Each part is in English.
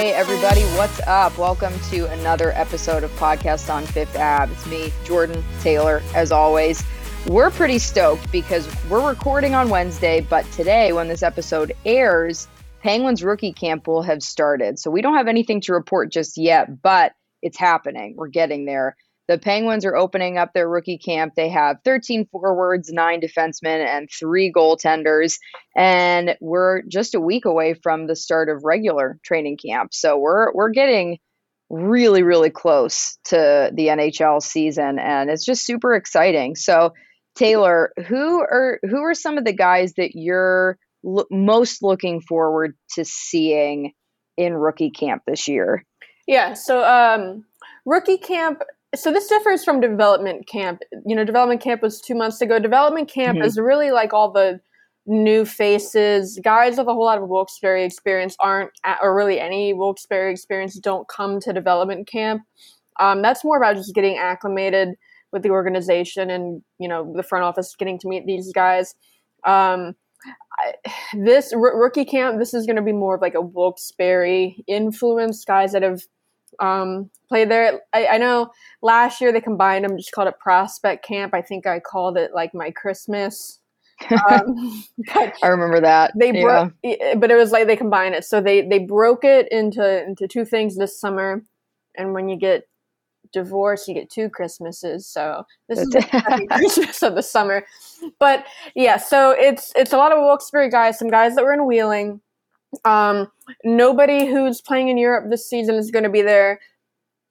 Hey, everybody, what's up? Welcome to another episode of Podcast on Fifth Ave. It's me, Jordan Taylor, as always. We're pretty stoked because we're recording on Wednesday, but today, when this episode airs, Penguins rookie camp will have started. So we don't have anything to report just yet, but it's happening. We're getting there. The Penguins are opening up their rookie camp. They have 13 forwards, nine defensemen, and three goaltenders. And we're just a week away from the start of regular training camp. So we're we're getting really, really close to the NHL season, and it's just super exciting. So, Taylor, who are who are some of the guys that you're lo- most looking forward to seeing in rookie camp this year? Yeah, so um, rookie camp so this differs from development camp. You know, development camp was two months ago. Development camp mm-hmm. is really like all the new faces, guys with a whole lot of Wilkes-Barre experience aren't, at, or really any Wilkes-Barre experience, don't come to development camp. Um, that's more about just getting acclimated with the organization and you know the front office getting to meet these guys. Um, I, this r- rookie camp, this is going to be more of like a Wilkes-Barre influence, guys that have um, play there. I, I, know last year they combined them, just called it Prospect Camp. I think I called it like my Christmas. Um, I remember that. They broke, yeah. but it was like they combined it. So they they broke it into into two things this summer, and when you get divorced, you get two Christmases. So this is the Christmas of the summer. But yeah, so it's it's a lot of Wilkes-Barre guys, some guys that were in Wheeling. Um, nobody who's playing in Europe this season is going to be there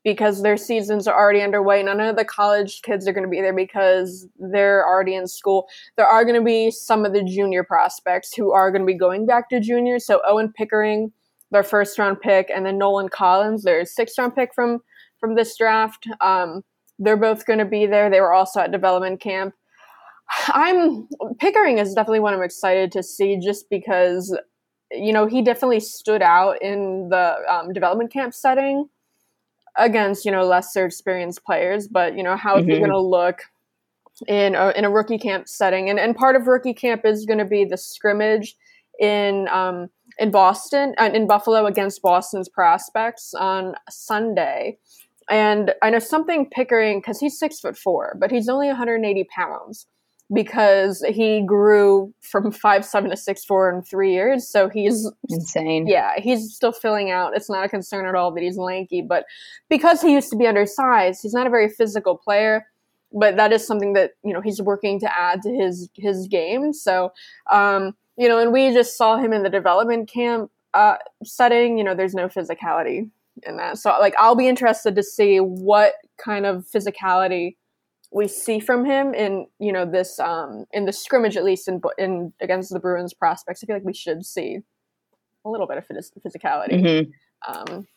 because their seasons are already underway. None of the college kids are going to be there because they're already in school. There are going to be some of the junior prospects who are going to be going back to junior. So Owen Pickering, their first round pick, and then Nolan Collins, their sixth round pick from from this draft. Um, they're both going to be there. They were also at development camp. I'm Pickering is definitely one I'm excited to see just because you know, he definitely stood out in the um, development camp setting against, you know, lesser experienced players. But, you know, how mm-hmm. is he going to look in a, in a rookie camp setting? And, and part of rookie camp is going to be the scrimmage in um, in Boston, uh, in Buffalo against Boston's prospects on Sunday. And I know something Pickering, because he's six foot four, but he's only 180 pounds because he grew from five seven to six four in three years. So he's insane. Yeah, he's still filling out. It's not a concern at all that he's lanky, but because he used to be undersized, he's not a very physical player. But that is something that you know he's working to add to his his game. So um, you know, and we just saw him in the development camp uh, setting. You know, there's no physicality in that. So like, I'll be interested to see what kind of physicality we see from him in you know this um in the scrimmage at least in in against the Bruins prospects. I feel like we should see a little bit of physicality. Mm-hmm. Um,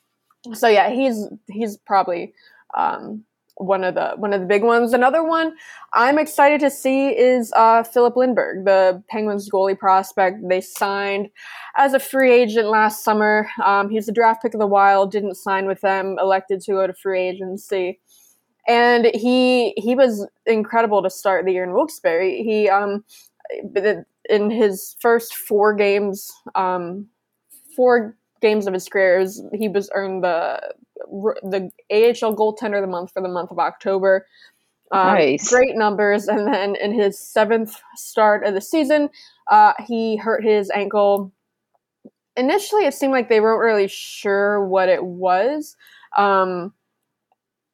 so yeah, he's he's probably um, one of the one of the big ones. Another one I'm excited to see is uh, Filip Lindberg, the Penguins goalie prospect. They signed as a free agent last summer. Um, he's a draft pick of the Wild. Didn't sign with them. Elected to go to free agency and he he was incredible to start the year in Wilkes-Barre. He um in his first four games, um, four games of his career, was, he was earned the the AHL goaltender of the month for the month of October. Um, nice. Great numbers. And then in his seventh start of the season, uh, he hurt his ankle. Initially, it seemed like they weren't really sure what it was. Um,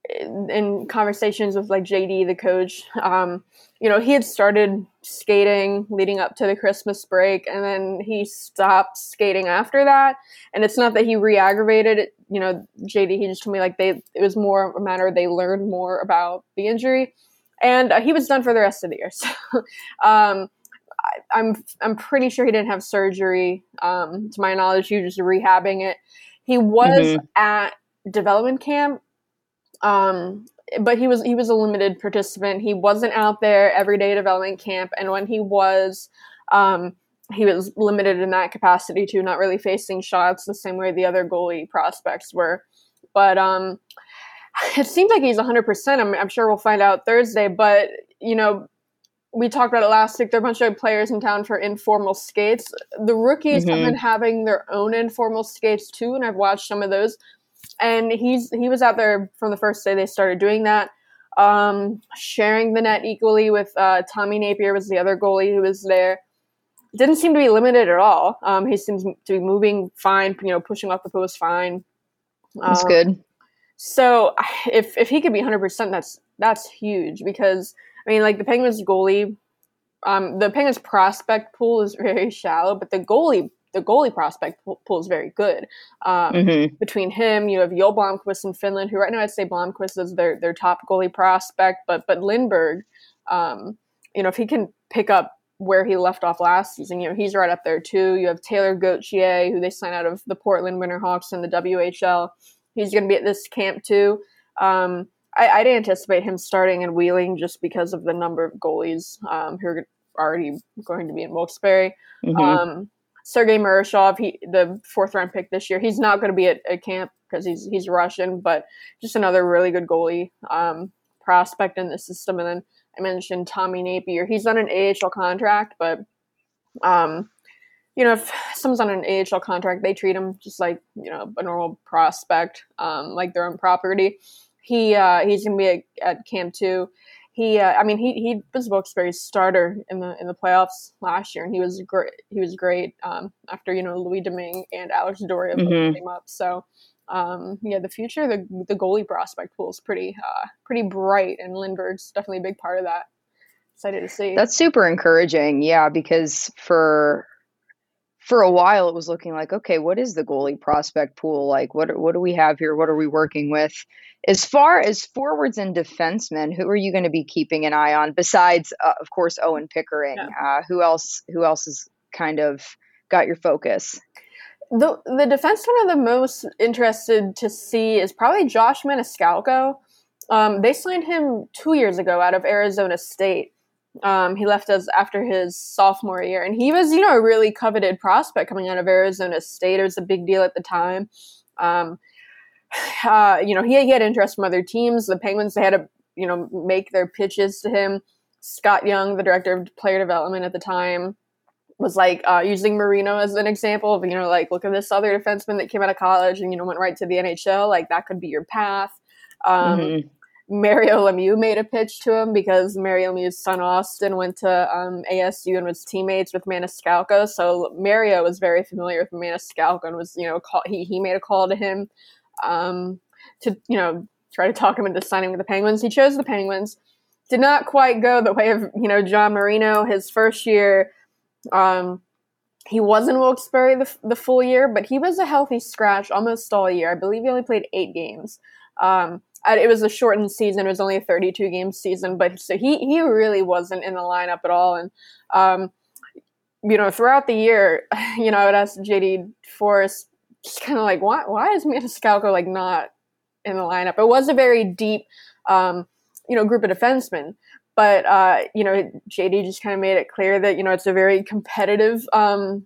in conversations with like JD, the coach, um, you know, he had started skating leading up to the Christmas break, and then he stopped skating after that. And it's not that he re-aggravated it. You know, JD, he just told me like they it was more a matter they learned more about the injury, and uh, he was done for the rest of the year. So, um, I, I'm, I'm pretty sure he didn't have surgery. Um, to my knowledge, he was just rehabbing it. He was mm-hmm. at development camp um, but he was he was a limited participant. He wasn't out there every day development camp, and when he was, um, he was limited in that capacity too, not really facing shots the same way the other goalie prospects were. But um, it seems like he's 100%. I'm, I'm sure we'll find out Thursday. But you know, we talked about it last week. There are a bunch of players in town for informal skates. The rookies mm-hmm. have been having their own informal skates too, and I've watched some of those and he's he was out there from the first day they started doing that. Um, sharing the net equally with uh, Tommy Nappier was the other goalie who was there. Didn't seem to be limited at all. Um, he seems to be moving fine, you know, pushing off the post fine. That's um, good. So if if he could be 100%, that's that's huge because I mean, like the Penguins goalie, um, the Penguins prospect pool is very shallow, but the goalie the goalie prospect pool is very good. Um, mm-hmm. Between him, you have Joel Blomqvist in Finland, who right now I'd say Blomqvist is their their top goalie prospect, but but Lindberg, um, you know, if he can pick up where he left off last season, you know, he's right up there too. You have Taylor Gauthier, who they signed out of the Portland Winterhawks in the WHL. He's going to be at this camp too. Um, I, would anticipate him starting and Wheeling just because of the number of goalies um, who are already going to be in Wilkes-Barre. Mm-hmm. Um, Sergei Murashov, he the fourth round pick this year. He's not going to be at, at camp because he's he's Russian, but just another really good goalie um, prospect in the system. And then I mentioned Tommy Nappier. He's on an AHL contract, but um, you know, if someone's on an AHL contract, they treat him just like you know a normal prospect, um, like their own property. He uh, he's gonna be at, at camp too he uh, I mean he he was Wilkes-Barre's starter in the in the playoffs last year and he was great he was great um, after you know Louis Domingue and Alex D'Orio mm-hmm. came up. So um, yeah the future the the goalie prospect pool is pretty uh, pretty bright and Lindberg's definitely a big part of that. Excited to see. That's super encouraging yeah because for for a while it was looking like okay what is the goalie prospect pool like what what do we have here what are we working with as far as forwards and defensemen, who are you going to be keeping an eye on besides, uh, of course, Owen Pickering? Yeah. Uh, who else? Who else has kind of got your focus? The the defenseman I'm the most interested to see is probably Josh Maniscalco. Um, they signed him two years ago out of Arizona State. Um, he left us after his sophomore year, and he was, you know, a really coveted prospect coming out of Arizona State. It was a big deal at the time. Um, uh, you know, he, he had interest from other teams. The Penguins, they had to, you know, make their pitches to him. Scott Young, the director of player development at the time, was like uh, using Marino as an example of, you know, like, look at this other defenseman that came out of college and, you know, went right to the NHL. Like, that could be your path. Um, mm-hmm. Mario Lemieux made a pitch to him because Mario Lemieux's son Austin went to um, ASU and was teammates with Maniscalco. So Mario was very familiar with Maniscalco and was, you know, call, he, he made a call to him um, to you know try to talk him into signing with the Penguins. He chose the Penguins. Did not quite go the way of you know John Marino. His first year, um, he was in Wilkes-Barre the, the full year, but he was a healthy scratch almost all year. I believe he only played eight games. Um, it was a shortened season. It was only a 32 game season, but so he he really wasn't in the lineup at all. And um, you know, throughout the year, you know, I would ask JD Forrest just kind of like, why, why is Maniscalco like not in the lineup? It was a very deep, um, you know, group of defensemen. But, uh, you know, JD just kind of made it clear that, you know, it's a very competitive um,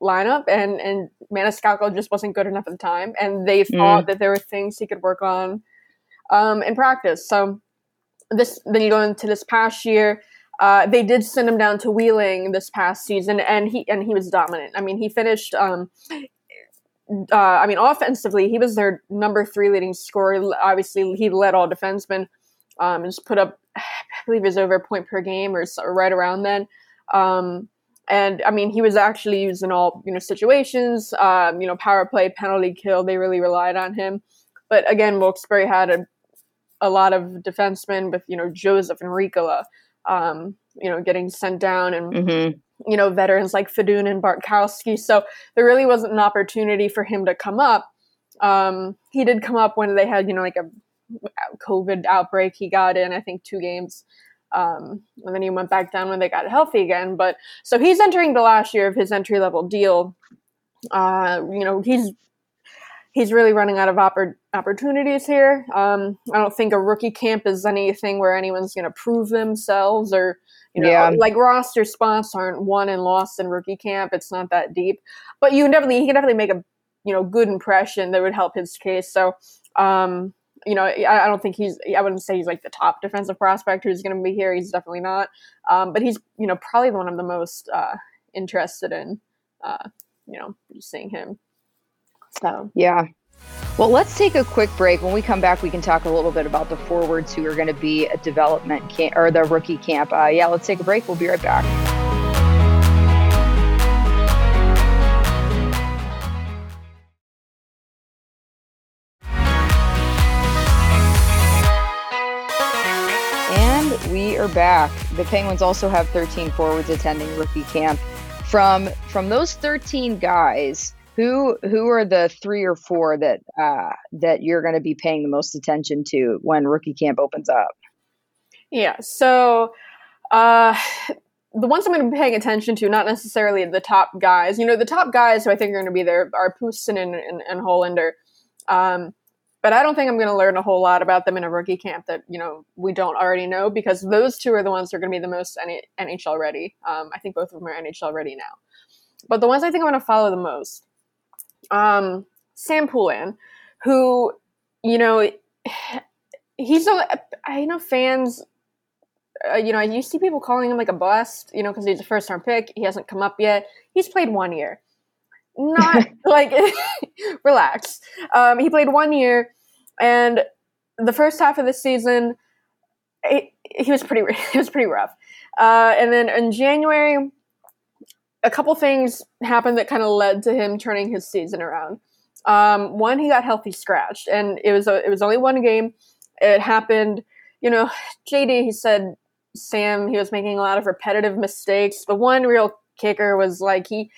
lineup and, and Maniscalco just wasn't good enough at the time. And they mm. thought mm. that there were things he could work on um, in practice. So this, then you go into this past year, uh, they did send him down to Wheeling this past season, and he and he was dominant. I mean, he finished um, uh, I mean, offensively, he was their number three leading scorer. Obviously, he led all defensemen. Um, and just put up, I believe, it was over a point per game or, right around then. Um, and I mean, he was actually used in all you know situations. Um, you know, power play, penalty kill. They really relied on him. But again, Wilkes-Barre had a, a lot of defensemen with you know Joseph and Riikola, um, you know, getting sent down, and mm-hmm. you know veterans like Fedun and Bartkowski. So there really wasn't an opportunity for him to come up. Um, he did come up when they had you know like a COVID outbreak. He got in, I think, two games um, and then he went back down when they got healthy again. But so he's entering the last year of his entry level deal. Uh, you know, he's he's really running out of oppor- opportunities here. Um, I don't think a rookie camp is anything where anyone's going to prove themselves or you know, yeah. like roster spots aren't won and lost in rookie camp. It's not that deep, but you can definitely he can definitely make a you know good impression that would help his case. So um, you know, I, I, don't think he's. I wouldn't say he's like the top defensive prospect who's going to be here. He's definitely not. Um, but he's, you know, probably the one I'm the most uh, interested in. Uh, you know, seeing him. So yeah. Well, let's take a quick break. When we come back, we can talk a little bit about the forwards who are going to be at development camp or the rookie camp. Uh, yeah, let's take a break. We'll be right back. And we are back. The Penguins also have 13 forwards attending rookie camp. From from those 13 guys, who who are the three or four that uh, that you're going to be paying the most attention to when rookie camp opens up? Yeah, so uh, the ones I'm going to be paying attention to, not necessarily the top guys. You know, the top guys who I think are going to be there are Puustinen and, and, and Hallander. Um, but I don't think I'm going to learn a whole lot about them in a rookie camp that you know we don't already know because those two are the ones that are going to be the most NHL ready. Um, I think both of them are NHL ready now. But the ones I think I'm going to follow the most, um, Sam Poulin, who you know he's a I know fans. Uh, you know, you see people calling him like a bust, you know, because he's a first round pick. He hasn't come up yet. He's played one year not like relax. Um, he played one year, and the first half of the season, he, he was pretty he was pretty rough. Uh, and then in January, a couple things happened that kind of led to him turning his season around. Um, one, he got healthy scratched, and it was a, it was only one game. It happened, you know. JD he said Sam he was making a lot of repetitive mistakes. The one real kicker was like he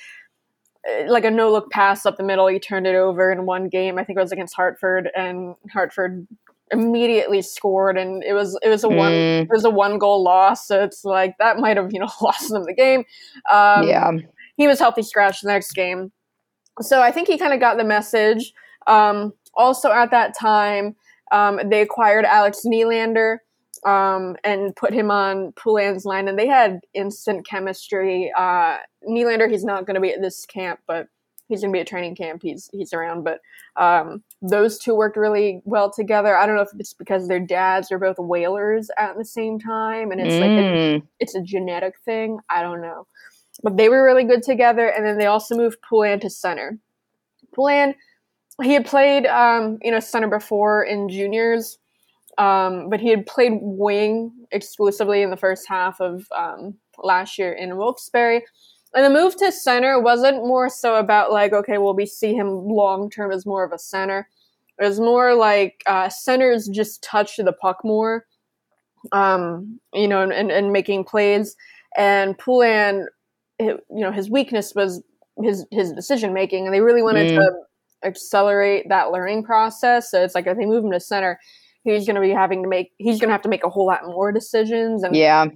like a no look pass up the middle. He turned it over in one game. I think it was against Hartford, and Hartford immediately scored, and it was it was a mm. one it was a one goal loss. So it's like that might have you know lost them the game. Um, yeah, he was healthy scratch the next game, so I think he kind of got the message. Um, also at that time, um, they acquired Alex Nylander um, and put him on Poulin's line, and they had instant chemistry. Uh, Nylander, he's not going to be at this camp, but he's going to be at training camp. He's he's around, but um, those two worked really well together. I don't know if it's because their dads are both whalers at the same time, and it's mm. like a, mm. it's a genetic thing. I don't know, but they were really good together. And then they also moved Poulin to center. Poulin, he had played um, you know center before in juniors um, but he had played wing exclusively in the first half of um, last year in Wilkes-Barre. And the move to center wasn't more so about like, okay, well, we see him long term as more of a center. It was more like uh, centers just touch the puck more, um, you know, and, and making plays. And Poulin, you know, his weakness was his his decision making, and they really wanted mm. to accelerate that learning process. So it's like if they move him to center, he's going to be having to make he's going to have to make a whole lot more decisions and yeah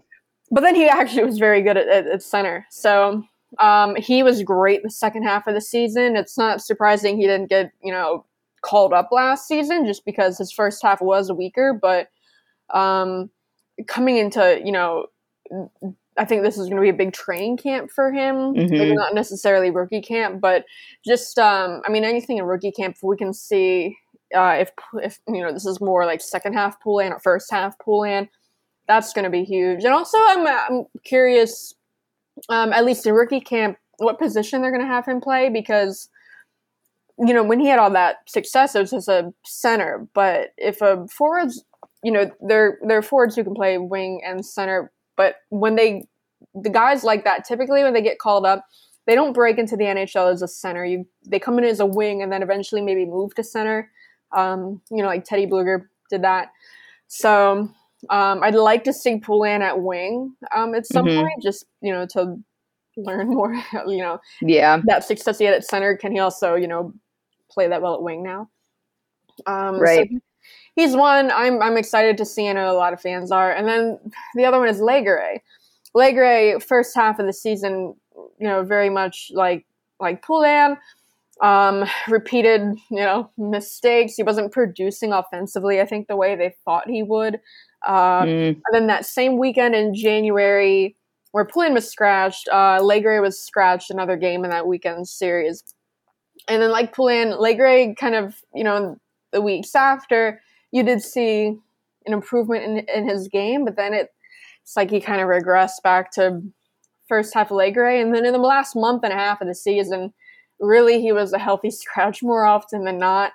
but then he actually was very good at, at, at center so um, he was great the second half of the season it's not surprising he didn't get you know called up last season just because his first half was weaker but um, coming into you know I think this is going to be a big training camp for him. Mm-hmm. Maybe not necessarily rookie camp, but just um, I mean anything in rookie camp we can see uh, if if you know this is more like second half Poulin or first half Poulin, that's going to be huge. And also, I'm I'm curious, um, at least in rookie camp, what position they're going to have him play because you know when he had all that success, it was as a center. But if a forward's you know, they're they're forwards who can play wing and center, but when they the guys like that typically when they get called up, they don't break into the NHL as a center. You they come in as a wing and then eventually maybe move to center. Um, you know, like Teddy Blueger did that. So um, I'd like to see Poulin at wing um, at some mm-hmm. point, just you know, to learn more. You know, yeah, that success he had at center. Can he also, you know, play that well at wing now? Um, right. So he's one I'm I'm excited to see. I know a lot of fans are, and then the other one is Legare. Legare, first half of the season, you know, very much like like Poulin. Um, repeated, you know, mistakes. He wasn't producing offensively. I think the way they thought he would. Uh, mm. And then that same weekend in January, where Poulin was scratched, uh, Legare was scratched another game in that weekend series. And then, like Poulin, Legare kind of, you know, the weeks after, you did see an improvement in, in his game, but then it, it's like he kind of regressed back to first half of Legare. And then in the last month and a half of the season, really he was a healthy scratch more often than not,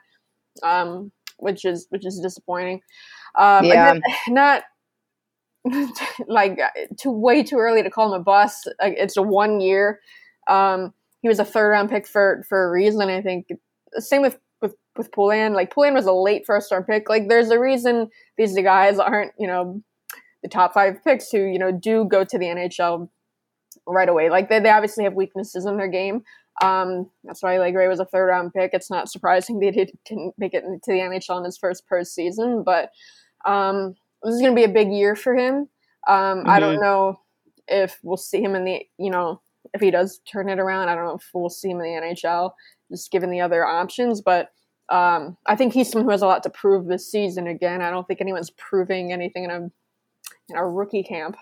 um, which is which is disappointing. Um, yeah. not like too way too early to call him a bust. Like, it's a one year. Um, he was a third round pick for for a reason. I think. Same with with with Poulin. Like Poulin was a late first round pick. Like there's a reason these guys aren't you know the top five picks who you know do go to the NHL right away. Like they, they obviously have weaknesses in their game. Um, that's why Legare was a third round pick. It's not surprising that he didn't make it to the NHL in his first pro season, but um, this is going to be a big year for him. Um, mm-hmm. I don't mm-hmm. know if we'll see him in the, you know, if he does turn it around. I don't know if we'll see him in the NHL, just given the other options. But um, I think he's someone who has a lot to prove this season. Again, I don't think anyone's proving anything in a in a rookie camp,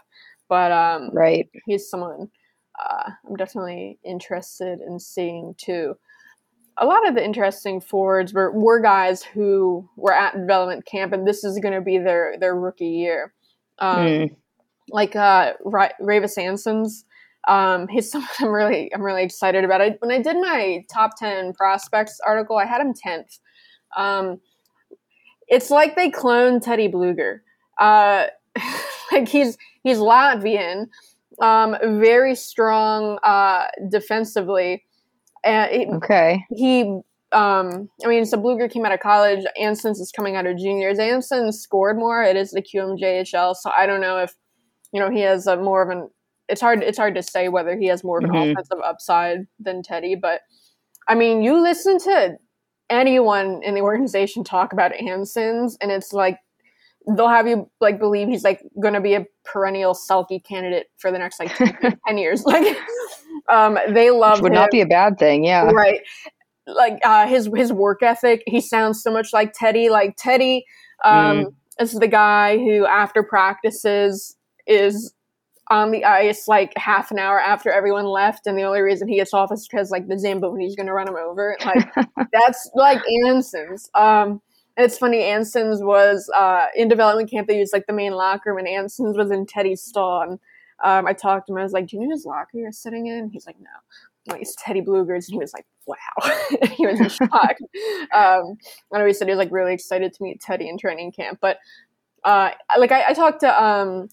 but um, right, he's someone uh, I'm definitely interested in seeing too. A lot of the interesting forwards were, were guys who were at development camp, and this is going to be their their rookie year. Um, mm. Like uh, Ra- um, he's someone I'm really I'm really excited about. I, when I did my top ten prospects article, I had him tenth. Um, it's like they cloned Teddy Blueger. Uh, like he's he's Latvian, um, very strong uh, defensively. And okay, he, um, I mean, so Blueger came out of college. Ansons is coming out of juniors. Anson scored more. It is the QMJHL, so I don't know if you know he has a more of an. It's hard. It's hard to say whether he has more of an mm-hmm. offensive upside than Teddy, but I mean, you listen to anyone in the organization talk about Ansons, and it's like they'll have you like believe he's like going to be a perennial Selke candidate for the next like 10 years. Like, um, they love Which would him. not be a bad thing. Yeah. Right. Like, uh, his, his work ethic, he sounds so much like Teddy. Like Teddy, um, mm. is the guy who after practices is on the ice like half an hour after everyone left, and the only reason he gets off is because like the Zamboni's going to run him over. Like that's like Ansons. Um, and it's funny, Ansons was uh, in development camp. They used like the main locker room, and Ansons was in Teddy's stall. And um, I talked to him. I was like, "Do you know his locker you're sitting in?" He's like, "No." Like, it's Teddy Blueger's, and he was like, "Wow!" he was in shock. um, I know he said he was like really excited to meet Teddy in training camp. But uh, like I, I, talked to um,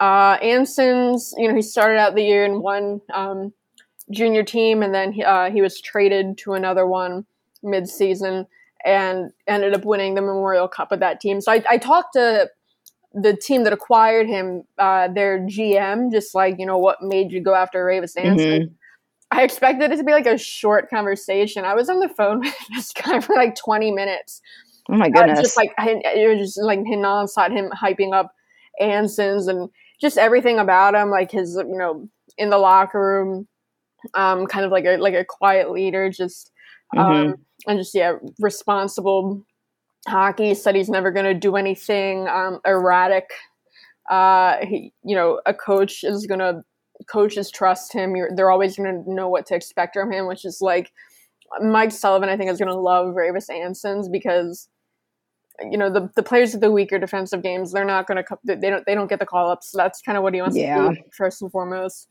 uh, Ansons. You know, he started out the year in one um, junior team, and then he, uh, he was traded to another one mid-season and ended up winning the Memorial Cup with that team. So I, I talked to the team that acquired him, uh, their GM, just like, you know, what made you go after Raivis Ansons? Mm-hmm. I expected it to be like a short conversation. I was on the phone with this guy for like 20 minutes. Oh my goodness. Uh, just like, it was just like him nonstop, him hyping up Ansons and just everything about him, like his, you know, in the locker room, um, kind of like a, like a quiet leader, just, um, mm-hmm and just yeah, responsible hockey. Said he's never going to do anything um, erratic. Uh, he, you know, a coach is going to coaches trust him. You're, they're always going to know what to expect from him, which is like Mike Sullivan. I think is going to love Raivis Ansons because you know the the players of the weaker defensive games they're not going to they don't they don't get the call ups. So that's kind of what he wants yeah. to do first and foremost.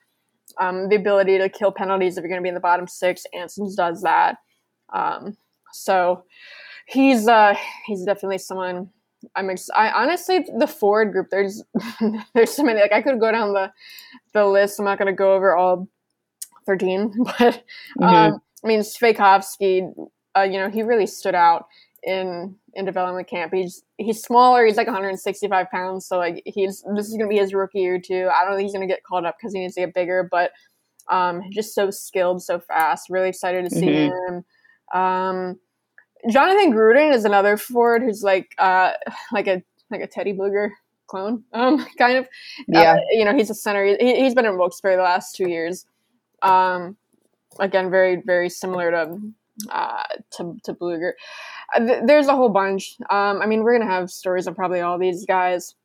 Um, the ability to kill penalties if you're going to be in the bottom six. Ansons does that. Um, so he's uh, he's definitely someone I'm ex- I honestly the Ford group there's there's so many like I could go down the the list. I'm not going to go over all 13, but mm-hmm. um, I mean Svejkovsky, uh, you know, he really stood out in in development camp. He's he's smaller. He's like 165 pounds. So like he's this is gonna be his rookie year too. I don't think he's gonna get called up because he needs to get bigger, but um, just so skilled, so fast. Really excited to see mm-hmm. him. Um, Jonathan Gruden is another forward who's like uh like a like a Teddy Blueger clone, um, kind of. Yeah. Uh, you know, he's a center. He, has been in Wilkes-Barre the last two years. Um, again, very very similar to uh, to to Blueger. Uh, th- there's a whole bunch. Um, I mean, we're gonna have stories on probably all these guys.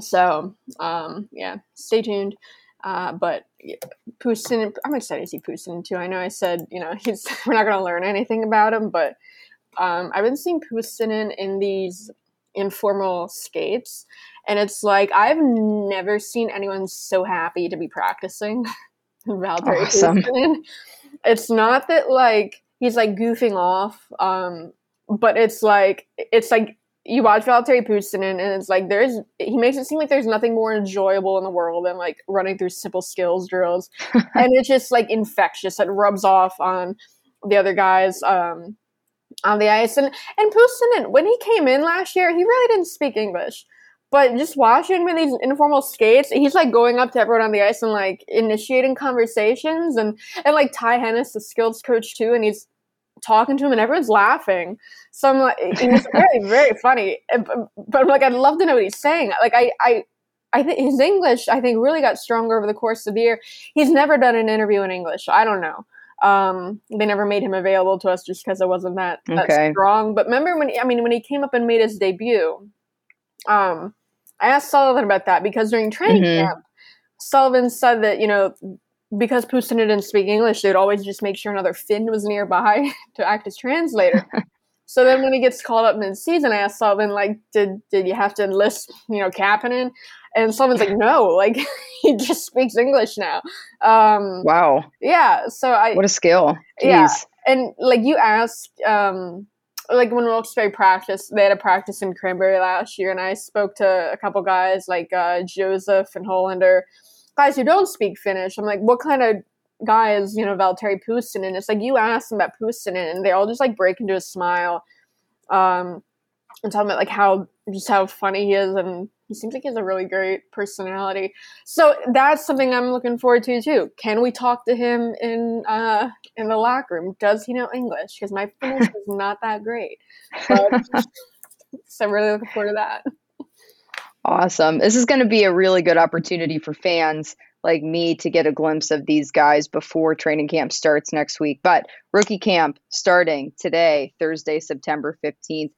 So um, yeah, stay tuned. Uh, but yeah, Puustinen, I'm excited to see Puustinen too. I know I said you know he's we're not gonna learn anything about him, but um, I've been seeing Puustinen in these informal skates, and it's like I've never seen anyone so happy to be practicing. Valtteri awesome. It's not that like he's like goofing off, um, but it's like it's like you watch Valtteri Puustinen and it's like there's he makes it seem like there's nothing more enjoyable in the world than like running through simple skills drills, and it's just like infectious. It rubs off on the other guys. Um, on the ice. And and Puustinen, when he came in last year, he really didn't speak English. But just watching him in these informal skates, he's like going up to everyone on the ice and like initiating conversations and and like Ty Hennes, the skills coach too, and he's talking to him and everyone's laughing. So I'm like, it's very very funny. But I'm like, I'd love to know what he's saying. Like I I. I think his English, I think, really got stronger over the course of the year. He's never done an interview in English. I don't know. Um, they never made him available to us just because it wasn't that, that okay. strong. But remember when he, I mean when he came up and made his debut, um, I asked Sullivan about that because during training mm-hmm. camp, Sullivan said that you know because Puustinen didn't speak English, they'd always just make sure another Finn was nearby to act as translator. so then when he gets called up mid season, I asked Sullivan like, did did you have to enlist you know Kapanen? And someone's like, no, like he just speaks English now. Um, wow. Yeah. So I. What a skill. Jeez. Yeah. And like you asked, um, like when Wilkes-Barre practice, they had a practice in Cranberry last year, and I spoke to a couple guys like uh, Joseph and Hallander, guys who don't speak Finnish. I'm like, what kind of guy is you know Valtteri Puustinen? And it's like you ask them about Puustinen, and they all just like break into a smile, um, and tell about like how just how funny he is and he seems like he has a really great personality. So that's something I'm looking forward to too. Can we talk to him in uh, in the locker room? Does he know English? Because my Finnish is not that great. But, so I'm really looking forward to that. Awesome. This is going to be a really good opportunity for fans like me to get a glimpse of these guys before training camp starts next week. But rookie camp starting today, Thursday, September 15th.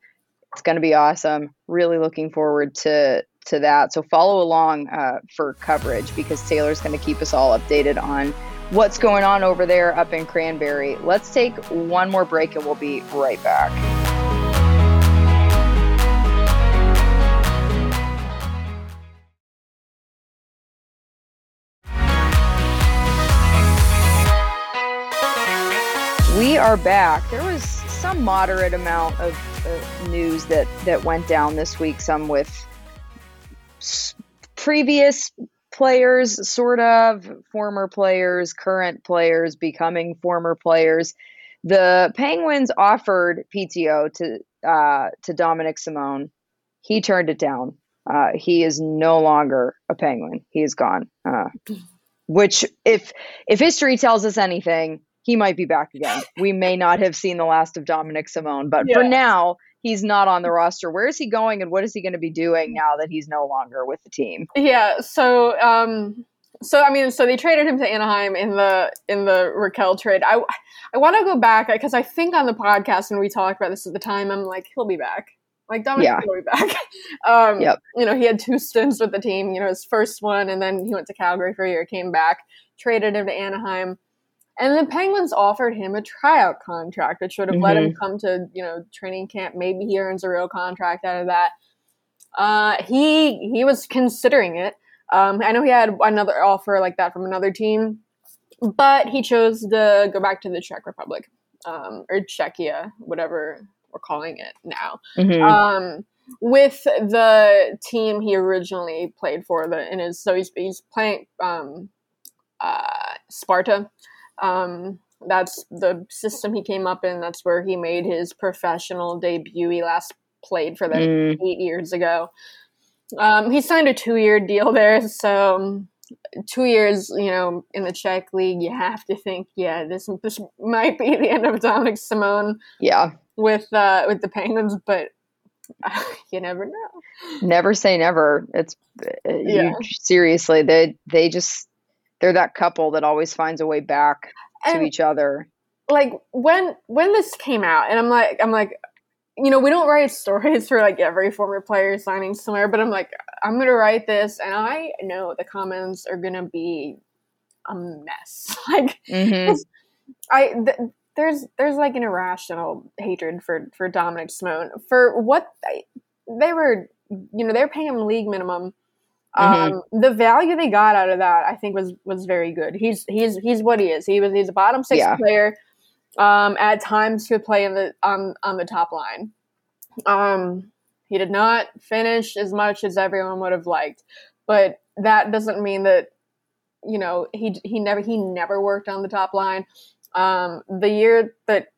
It's going to be awesome. Really looking forward to to that. So follow along uh, for coverage because Taylor's going to keep us all updated on what's going on over there up in Cranberry. Let's take one more break and we'll be right back. We are back. There was some moderate amount of news that that went down this week. Some with previous players, sort of former players, current players becoming former players. The Penguins offered PTO to uh, to Dominik Simon. He turned it down. Uh, he is no longer a Penguin. He is gone. Uh, which, if if history tells us anything, he might be back again. We may not have seen the last of Dominik Simon, but yeah. for now, he's not on the roster. Where is he going and what is he going to be doing now that he's no longer with the team? Yeah, so um so I mean, so they traded him to Anaheim in the in the Rakell trade. I I want to go back because I think on the podcast when we talked about this at the time, I'm like, he'll be back. Like Dominik yeah. will be back. um, yep. You know, he had two stints with the team. You know, his first one, and then he went to Calgary for a year, came back, traded him to Anaheim. And the Penguins offered him a tryout contract, which would have mm-hmm. let him mm-hmm. come to, you know, training camp. Maybe he earns a real contract out of that. Uh, he he was considering it. Um, I know he had another offer like that from another team, but he chose to go back to the Czech Republic um, or Czechia, whatever we're calling it now. Mm-hmm. Um, with the team he originally played for. The in his so he's he's playing um, uh, Sparta. Um, that's the system he came up in. That's where he made his professional debut. He last played for them mm. eight years ago. Um, he signed a two-year deal there, so um, two years, you know, in the Czech league, you have to think, yeah, this this might be the end of Dominik Simon. Yeah, with uh, with the Penguins, but uh, you never know. Never say never. It's uh, yeah. you, seriously they they just they're that couple that always finds a way back and, to each other. Like when when this came out, and I'm like I'm like you know, we don't write stories for like every former player signing somewhere, but I'm like, I'm gonna write this, and I know the comments are gonna be a mess. Like, mm-hmm. I th- there's there's like an irrational hatred for for Dominik Simon for what they, they were, you know, they're paying him league minimum. Mm-hmm. Um, the value they got out of that, I think, was was very good. He's he's he's what he is. He was he's a bottom six yeah. player um, at times he would play in the on on the top line. Um, he did not finish as much as everyone would have liked, but that doesn't mean that you know he he never he never worked on the top line. Um, the year that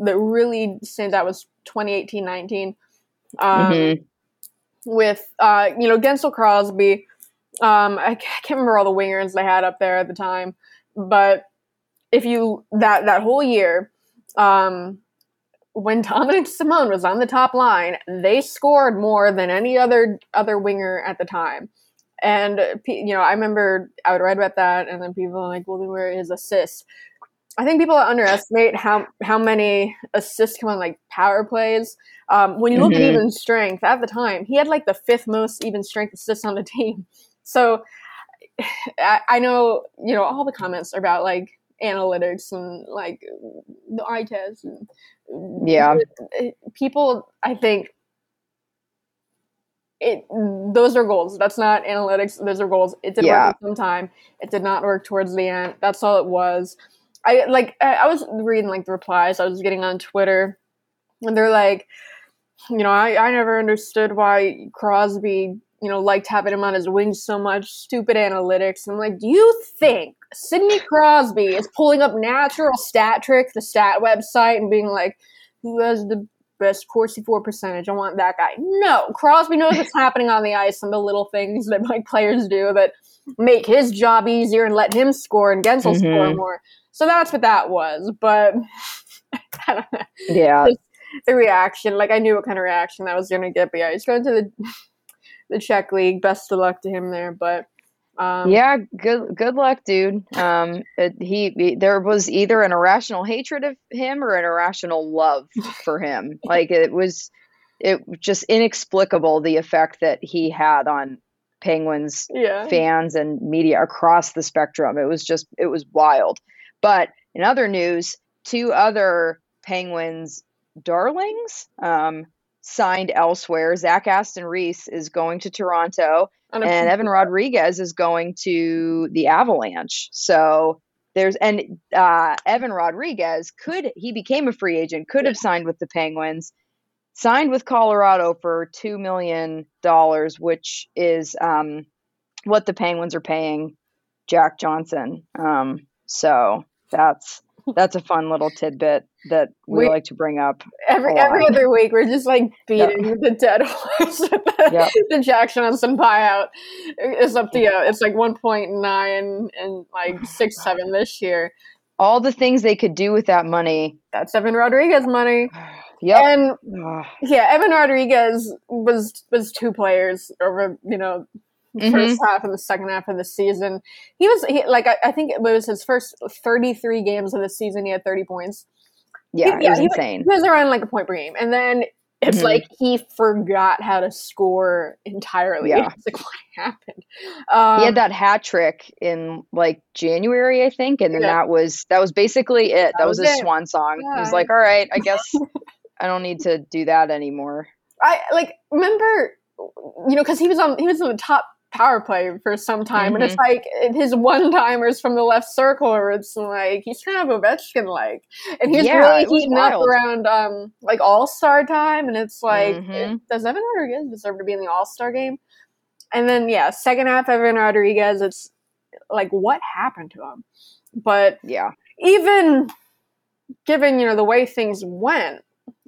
that really stands out was 2018-19 um, mm-hmm. With uh, you know Guentzel Crosby. Um, I can't remember all the wingers they had up there at the time, but if you that that whole year, um, when Dominik Simon was on the top line, they scored more than any other other winger at the time. And you know, I remember I would write about that, and then people were like, "Well, where his assists?" I think people underestimate how how many assists come on like power plays. Um, when you look mm-hmm. at even strength at the time, he had like the fifth most even strength assists on the team. So I, I know you know all the comments are about like analytics and like the eye test and yeah people i think it those are goals that's not analytics those are goals it did yeah. work some time it did not work towards the end that's all it was i like i was reading like the replies i was getting on twitter and they're like you know i, I never understood why crosby you know, liked having him on his wings so much. Stupid analytics. I'm like, do you think Sidney Crosby is pulling up natural stat trick, the stat website, and being like, who has the best Corsi for percentage? I want that guy. No, Crosby knows what's happening on the ice and the little things that my players do that make his job easier and let him score and Guentzel mm-hmm. score more. So that's what that was. But I don't know. Yeah. the reaction, like I knew what kind of reaction that was gonna get, but yeah, he's going to the the Czech league. Best of luck to him there, but um, yeah, good good luck, dude. Um, it, he, he, there was either an irrational hatred of him or an irrational love for him. like it was, it just inexplicable the effect that he had on Penguins yeah. fans and media across the spectrum. It was just it was wild. But in other news, two other Penguins darlings, um, signed elsewhere. Zach Aston Reese is going to Toronto, and Evan Rodrigues is going to the Avalanche. So there's and uh, Evan Rodrigues could he became a free agent, could have signed with the Penguins, signed with Colorado for two million dollars, which is um, what the Penguins are paying Jack Johnson. Um, so that's that's a fun little tidbit that we, we like to bring up. Every every other week, we're just like beating yep. the dead horse. the, yep. the Jack Johnson buyout is up to you. It's like one point nine and like six seven this year. All the things they could do with that money. That's Evan Rodrigues money. Yeah, and yeah, Evan Rodrigues was was two players over you know mm-hmm. first half and the second half of the season. He was he, like I, I, think it was his first 33 games of the season. He had 30 points. Yeah, he, yeah, it was he, insane. He was around like a point per game, and then it's mm-hmm. like he forgot how to score entirely. Yeah. It's like what happened? Um, he had that hat trick in like January, I think, and then yeah. that was that was basically it. That, that was, was his it. swan song. Yeah. He was like, "All right, I guess I don't need to do that anymore." I like remember, you know, because he was on he was on the top power play for some time, mm-hmm. and it's mm-hmm. like his one timers from the left circle, or it's like he's kind of Ovechkin like, and he's yeah, really heating up around um like All Star time, and it's like, mm-hmm. does Evan Rodrigues deserve to be in the All Star game? And then yeah, second half Evan Rodrigues, it's like what happened to him? But yeah, even given you know the way things went,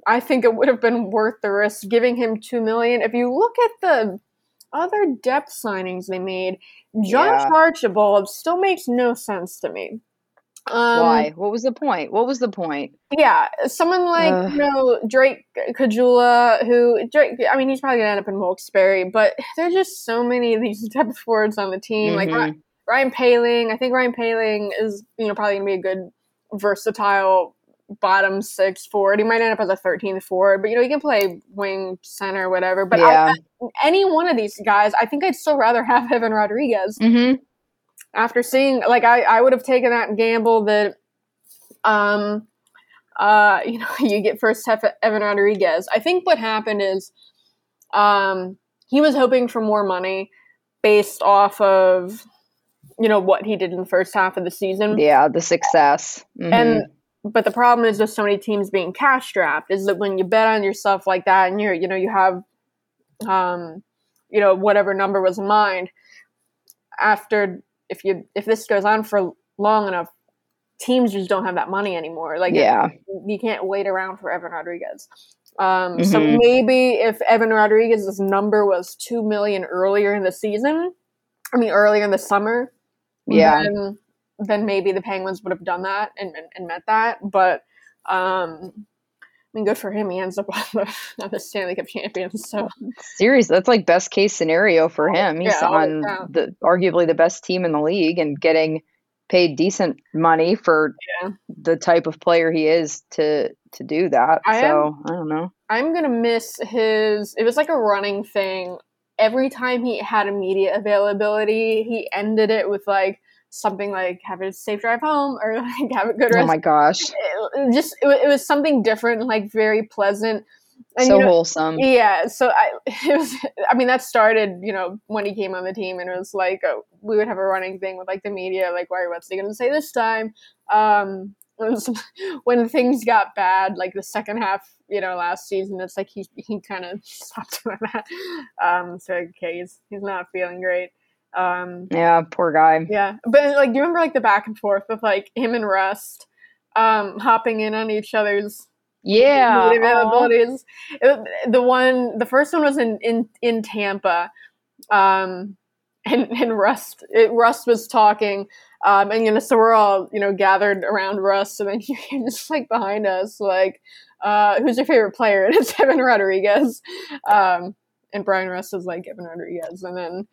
I think it would have been worth the risk giving him two million. If you look at the other depth signings they made, Josh yeah. Archibald still makes no sense to me. Um, Why? What was the point? What was the point? Yeah, someone like Ugh. you know Drake Caggiula, who Drake. I mean, he's probably gonna end up in Wilkes-Barre, but there's just so many of these depth forwards on the team. Mm-hmm. Like Ryan Poehling, I think Ryan Poehling is you know probably gonna be a good versatile bottom six forward. He might end up as a 13th forward, but you know, he can play wing, center, whatever. But yeah. I, any one of these guys, I think I'd still rather have Evan Rodrigues. Mm-hmm. After seeing, like, I, I would have taken that gamble that, um, uh, you know, you get first half Evan Rodrigues. I think what happened is, um, he was hoping for more money based off of, you know, what he did in the first half of the season. Yeah, the success. Mm-hmm. And but the problem is with so many teams being cash strapped is that when you bet on yourself like that and you're you know you have um you know whatever number was in mind after if you if this goes on for long enough teams just don't have that money anymore. Like yeah. it, you can't wait around for evan rodrigues. Um, mm-hmm. so maybe if evan rodrigues's number was 2 million earlier in the season i mean earlier in the summer yeah. then then maybe the Penguins would have done that and, and, and met that. But um, I mean, good for him. He ends up on the, on the Stanley Cup champions. So serious, that's like best case scenario for him. He's yeah, on yeah. the arguably the best team in the league and getting paid decent money for yeah. the type of player he is to to do that. I so am, I don't know. I'm gonna miss his. It was like a running thing. Every time he had a media availability, he ended it with like something like have a safe drive home or like have a good rest. Oh my gosh. It, just it, it, was something different, like very pleasant. And, so you know, wholesome. Yeah. So I, it was, I mean, that started, you know, when he came on the team and it was like, uh, we would have a running thing with like the media, like, why, what's he going to say this time? Um, was, when things got bad, like the second half, you know, last season, it's like he, he kind of stopped doing that. Um, so, okay, he's, he's not feeling great. Um, yeah, poor guy. Yeah, but like, do you remember like the back and forth with like him and Rust um, hopping in on each other's yeah availabilities? It, the one, the first one was in in in Tampa, um, and and Rust it, Rust was talking. Um, and you know, so we're all you know gathered around Rust, and then you're just like behind us, like, uh, "Who's your favorite player?" And it's Evan Rodrigues, um, and Bryan Rust is like Evan Rodrigues, and then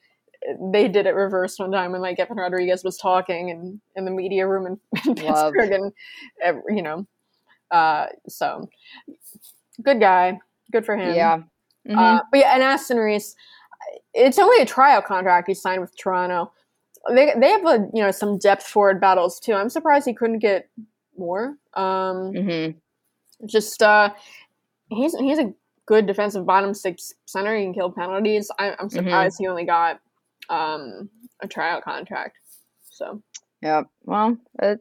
they did it reverse one time when like Evan Rodrigues was talking and in the media room in, in Pittsburgh and you know uh, so good guy good for him yeah uh, mm-hmm. uh, but yeah and Aston Reese it's only a tryout contract he signed with Toronto they they have a you know some depth forward battles too I'm surprised he couldn't get more um, mm-hmm. just uh he's he's a good defensive bottom six center. He can kill penalties. I, am mm-hmm. surprised mm-hmm. he only got um, a tryout contract. So. Yeah. Well, it,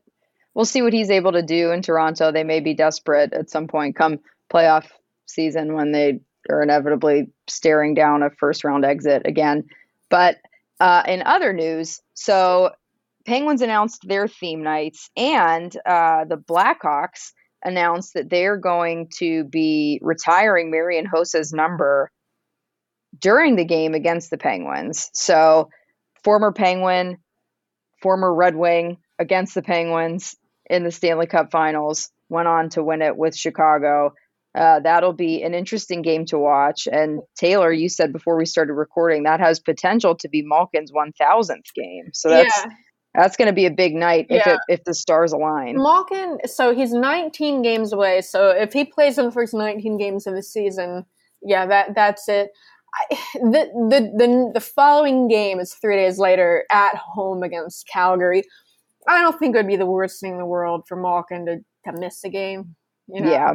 we'll see what he's able to do in Toronto. They may be desperate at some point come playoff season when they are inevitably staring down a first round exit again. But uh, in other news, so Penguins announced their theme nights, and uh, the Blackhawks announced that they're going to be retiring Marian Hossa's number during the game against the Penguins. So, former Penguin, former Red Wing against the Penguins in the Stanley Cup Finals, went on to win it with Chicago. Uh, that'll be an interesting game to watch. And Taylor, you said before we started recording that has potential to be Malkin's 1000th game. So that's yeah. that's going to be a big night if yeah. it, if the stars align. Malkin, so he's 19 games away. So if he plays in the first 19 games of the season, yeah, that that's it. I, the, the the the following game is three days later at home against Calgary. I don't think it would be the worst thing in the world for Malkin to, to miss a game. You know? Yeah.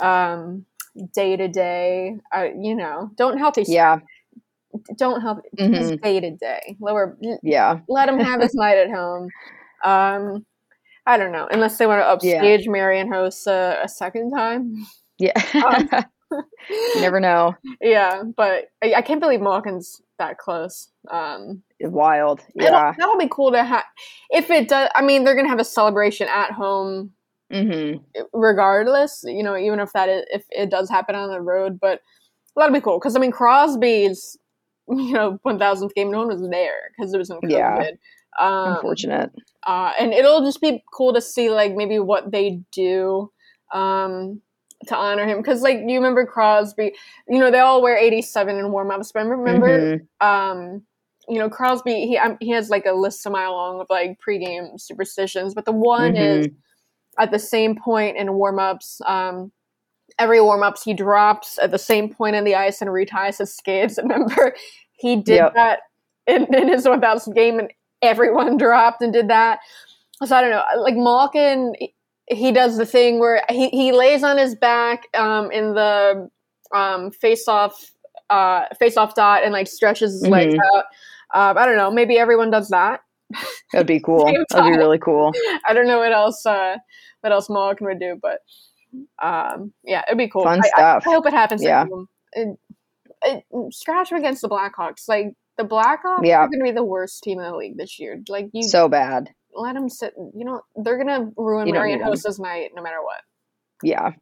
Um, day to day, you know, don't healthy. Yeah. don't help. It's day to day. Lower. Yeah. Let him have his night at home. Um, I don't know, unless they want to upstage yeah. Marian Hossa, a second time. Yeah. Um, never know. Yeah, but I, I, can't believe Malkin's that close. Um, Wild. Yeah. That'll, be cool to have. If it does, I mean, they're going to have a celebration at home mm-hmm. regardless, you know, even if that is, if it does happen on the road, but that'll be cool. Cause I mean, Crosby's, you know, 1000th game, no one was there because it was in COVID. Yeah. Um, Unfortunate. Uh, and it'll just be cool to see like maybe what they do um, to honor him because like you remember Crosby, you know they all wear eighty seven in warm ups. Remember, remember, mm-hmm. um, you know Crosby he um, he has like a list a mile long of like pregame superstitions, but the one mm-hmm. is at the same point in warm ups. Um, every warm ups he drops at the same point in the ice and reties his skates. Remember, he did yep. that in, in his 1000 game and everyone dropped and did that. So I don't know. Like Malkin, he does the thing where he, he lays on his back um, in the um, face off uh, face off dot and like stretches his mm-hmm. legs out. Um, I don't know. Maybe everyone does that. That'd be cool. That'd be really cool. I don't know what else uh, what else Malkin would do, but um, yeah, it'd be cool. Fun I, stuff. I, I hope it happens. Yeah. It, it, scratch him against the Blackhawks. Like the Blackhawks yeah. are going to be the worst team in the league this year. Like you, so bad. Let them sit. You know they're going to ruin Marian Hossa's night no matter what. Yeah,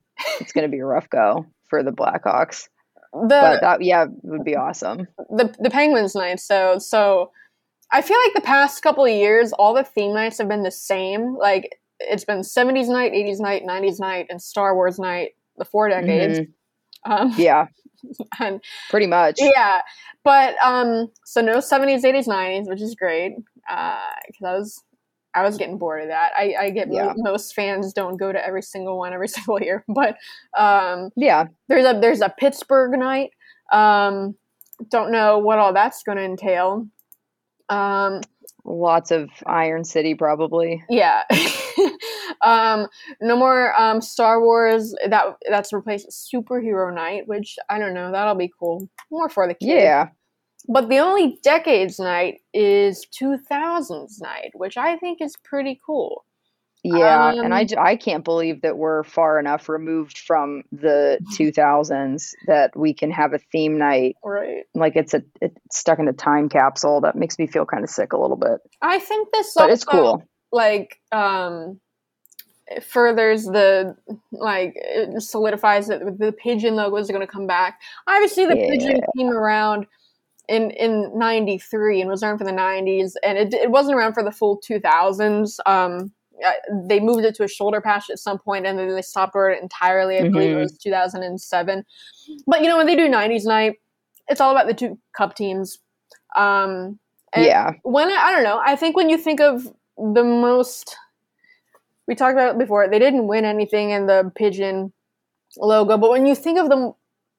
it's going to be a rough go for the Blackhawks. The, but that yeah would be awesome. The the Penguins night. So so I feel like the past couple of years, all the theme nights have been the same. Like it's been 70s night, 80s night, 90s night, and Star Wars night, the four decades. Mm-hmm. Um, yeah. and pretty much. Yeah. But um, so no 70s, 80s, 90s, which is great. Because uh, I was I was getting bored of that. I, I get yeah. most fans don't go to every single one every single year, but um, yeah, there's a there's a Pittsburgh night. Um, don't know what all that's going to entail. Um, Lots of Iron City, probably. Yeah. um, no more um, Star Wars. That that's replaced Superhero Night, which I don't know. That'll be cool. More for the kids. Yeah. But the only Decades Night is 2000s Night, which I think is pretty cool. Yeah, um, and I, um, I can't believe that we're far enough removed from the 2000s that we can have a theme night. Right. Like it's a it's stuck in a time capsule that makes me feel kind of sick a little bit. I think this but also, it's cool. Like um furthers the like it solidifies that the pigeon logo is going to come back. Obviously the yeah. pigeon came around in in 93 and was around for the 90s and it, it wasn't around for the full 2000s um they moved it to a shoulder patch at some point and then they stopped wearing it entirely. I mm-hmm. believe it mm-hmm. was 2007. But you know, when they do 90s night, it's all about the two cup teams. Um, yeah. When I don't know, I think when you think of the most, we talked about it before, they didn't win anything in the pigeon logo, but when you think of the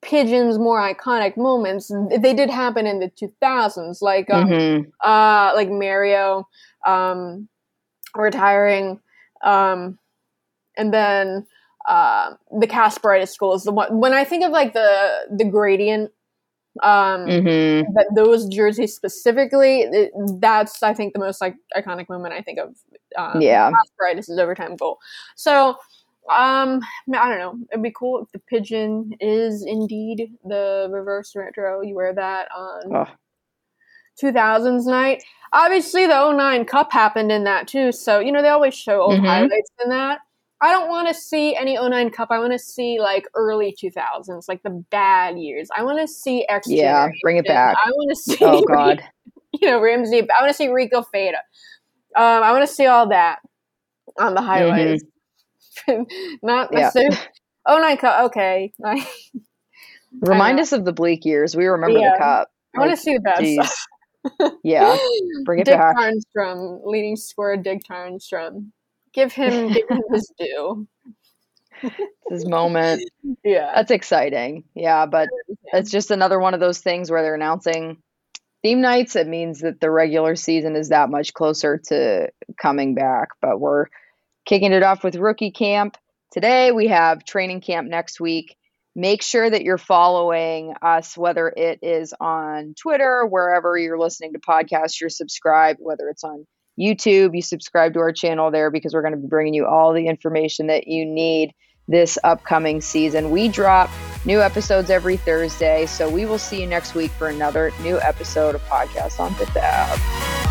pigeons more iconic moments, they did happen in the 2000s, like um, mm-hmm. uh, like Mario. Um, retiring, um, and then uh, the Kasparaitis school is the one. When I think of like the the gradient, um, mm-hmm. that those jerseys specifically, it, that's I think the most like iconic moment I think of. Um, yeah, Kasparaitis' overtime goal. So. Um, I don't know. It'd be cool if the pigeon is indeed the reverse retro. You wear that on oh. 2000s night obviously the 09 Cup happened in that too. So, you know, they always show old mm-hmm. highlights in that. I don't want to see any 09 Cup. I want to see like early 2000s, like the bad years. I want to see X. Yeah, bring it back. I want to see. Oh God. You know, Ramsey. I want to see Rico Fata. Um, I want to see all that on the highlights. Mm-hmm. Not yeah. Oh nine cup. Okay. Remind us of the bleak years. We remember yeah. the cup. I want to see the best yeah, bring it Dick back. Tarnstrom, leading scorer Dick Tarnstrom. Give him, give him his due. his moment. Yeah, that's exciting. Yeah, but yeah. it's just another one of those things where they're announcing theme nights. It means that the regular season is that much closer to coming back. But we're kicking it off with rookie camp today. We have training camp next week. make sure that you're following us, whether it is on Twitter, wherever you're listening to podcasts, you're subscribed, whether it's on YouTube, you subscribe to our channel there because we're going to be bringing you all the information that you need this upcoming season. We drop new episodes every Thursday, so we will see you next week for another new episode of Podcast on Fifth Ave.